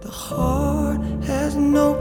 The heart has no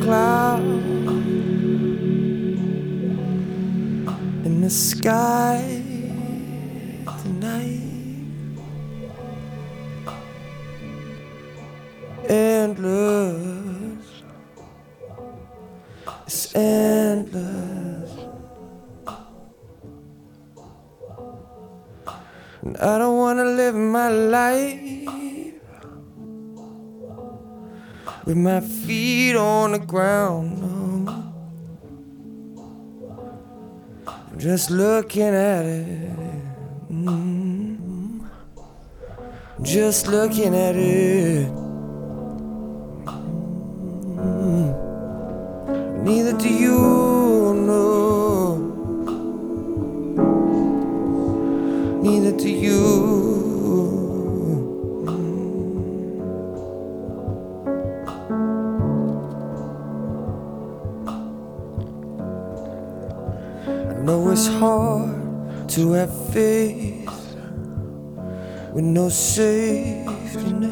cloud in the sky tonight. Endless, it's endless. And I don't wanna live my life with my feet on the ground. no. Just looking at it. mm. Just looking at it. Mm. Neither do you know. Neither do you. Know it's hard to have faith with no safety net.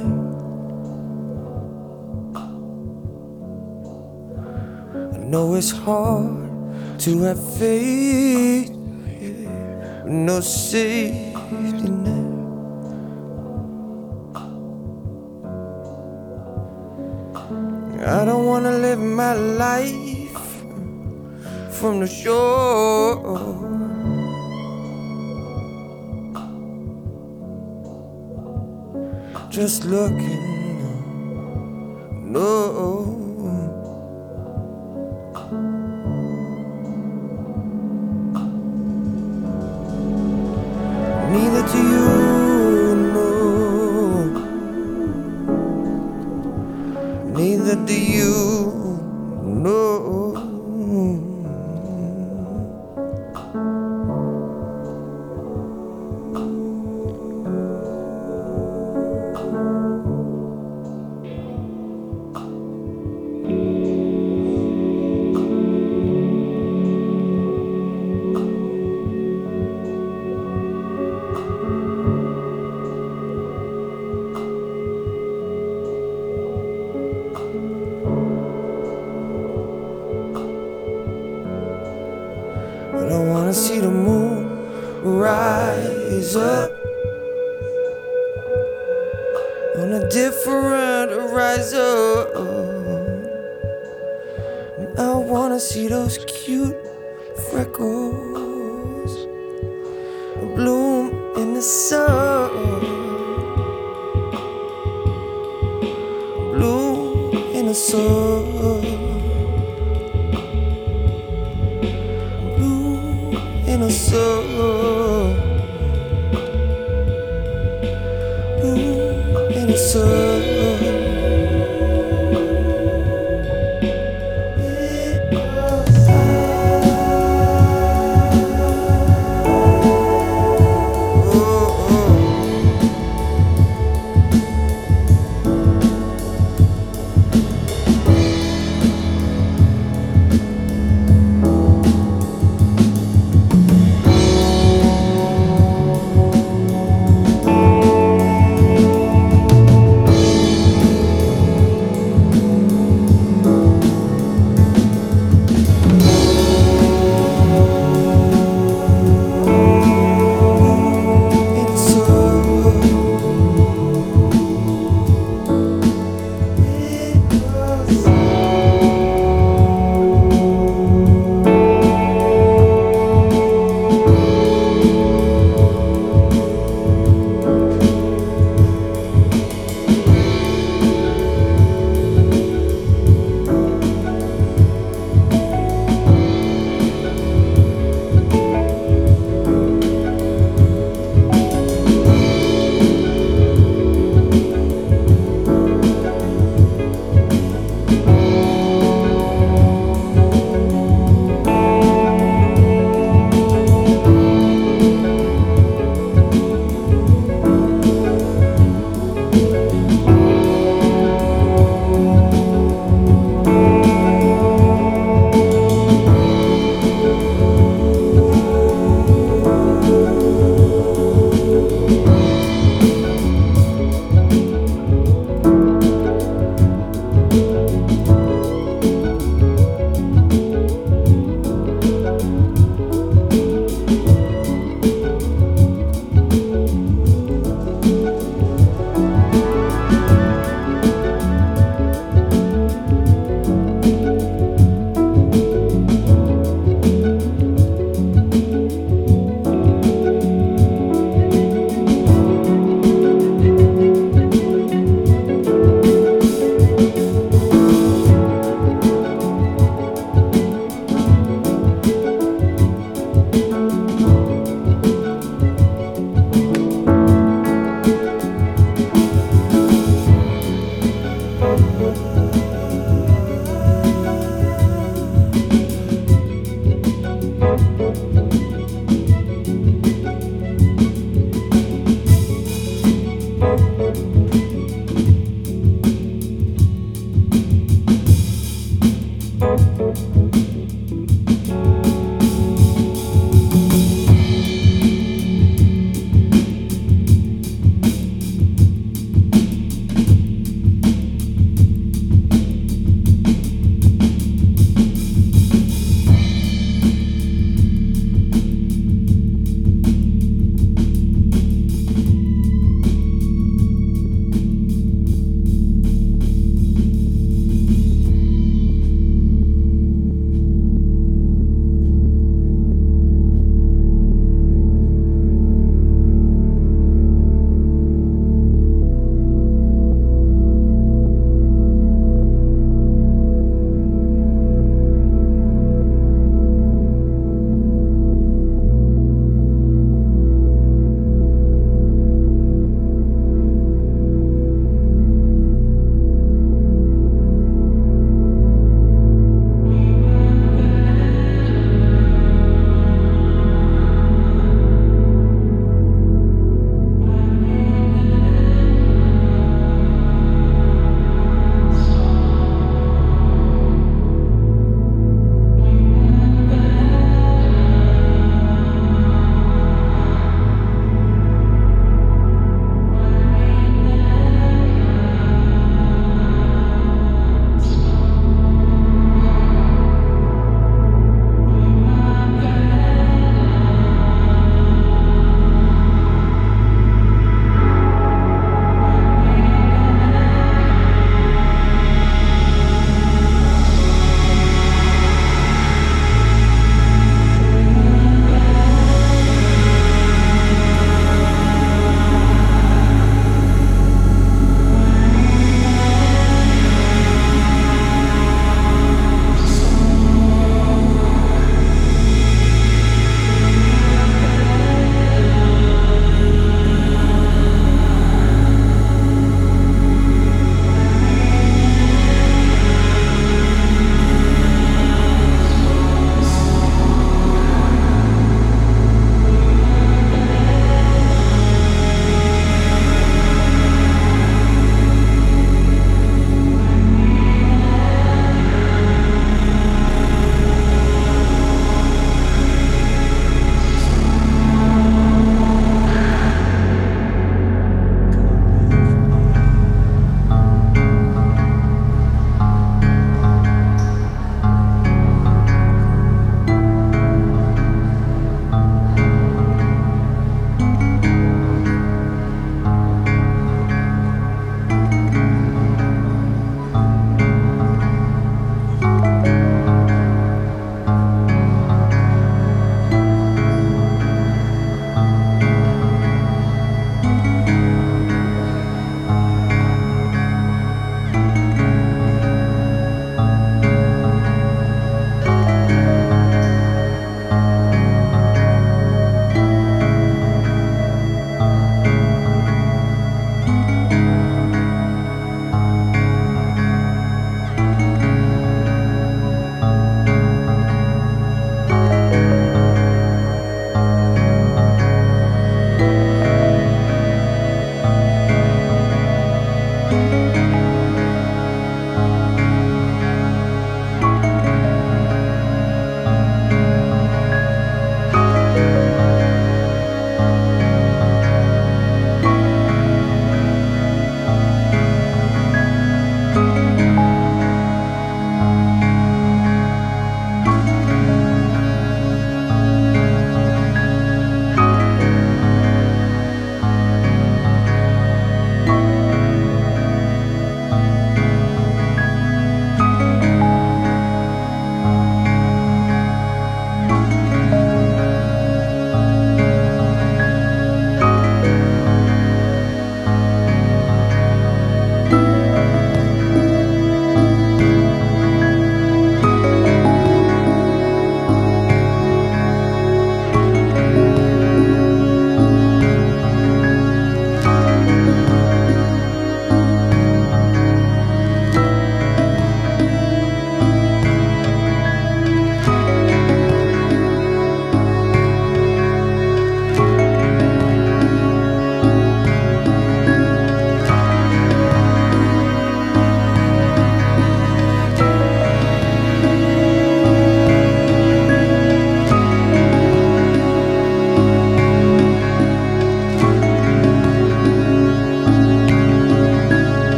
I know it's hard to have faith with no safety net. I don't wanna live my life from the shore. Just looking, no. Rise up on a different horizon. I wanna see those cute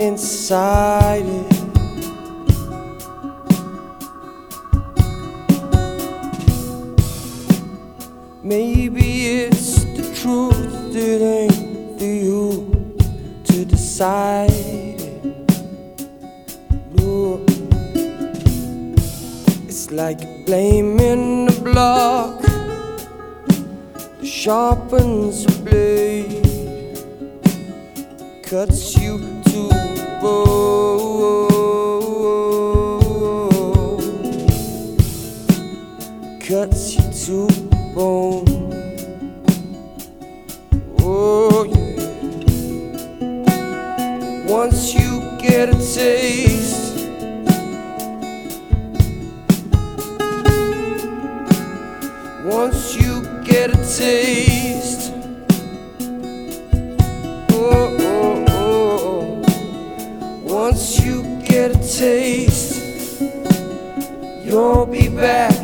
inside it. Maybe it's the truth that ain't for you to decide it. No, it's like blaming the block that sharpens the blade cuts you. Cuts you to bone. Oh yeah. Once you get a taste. Back.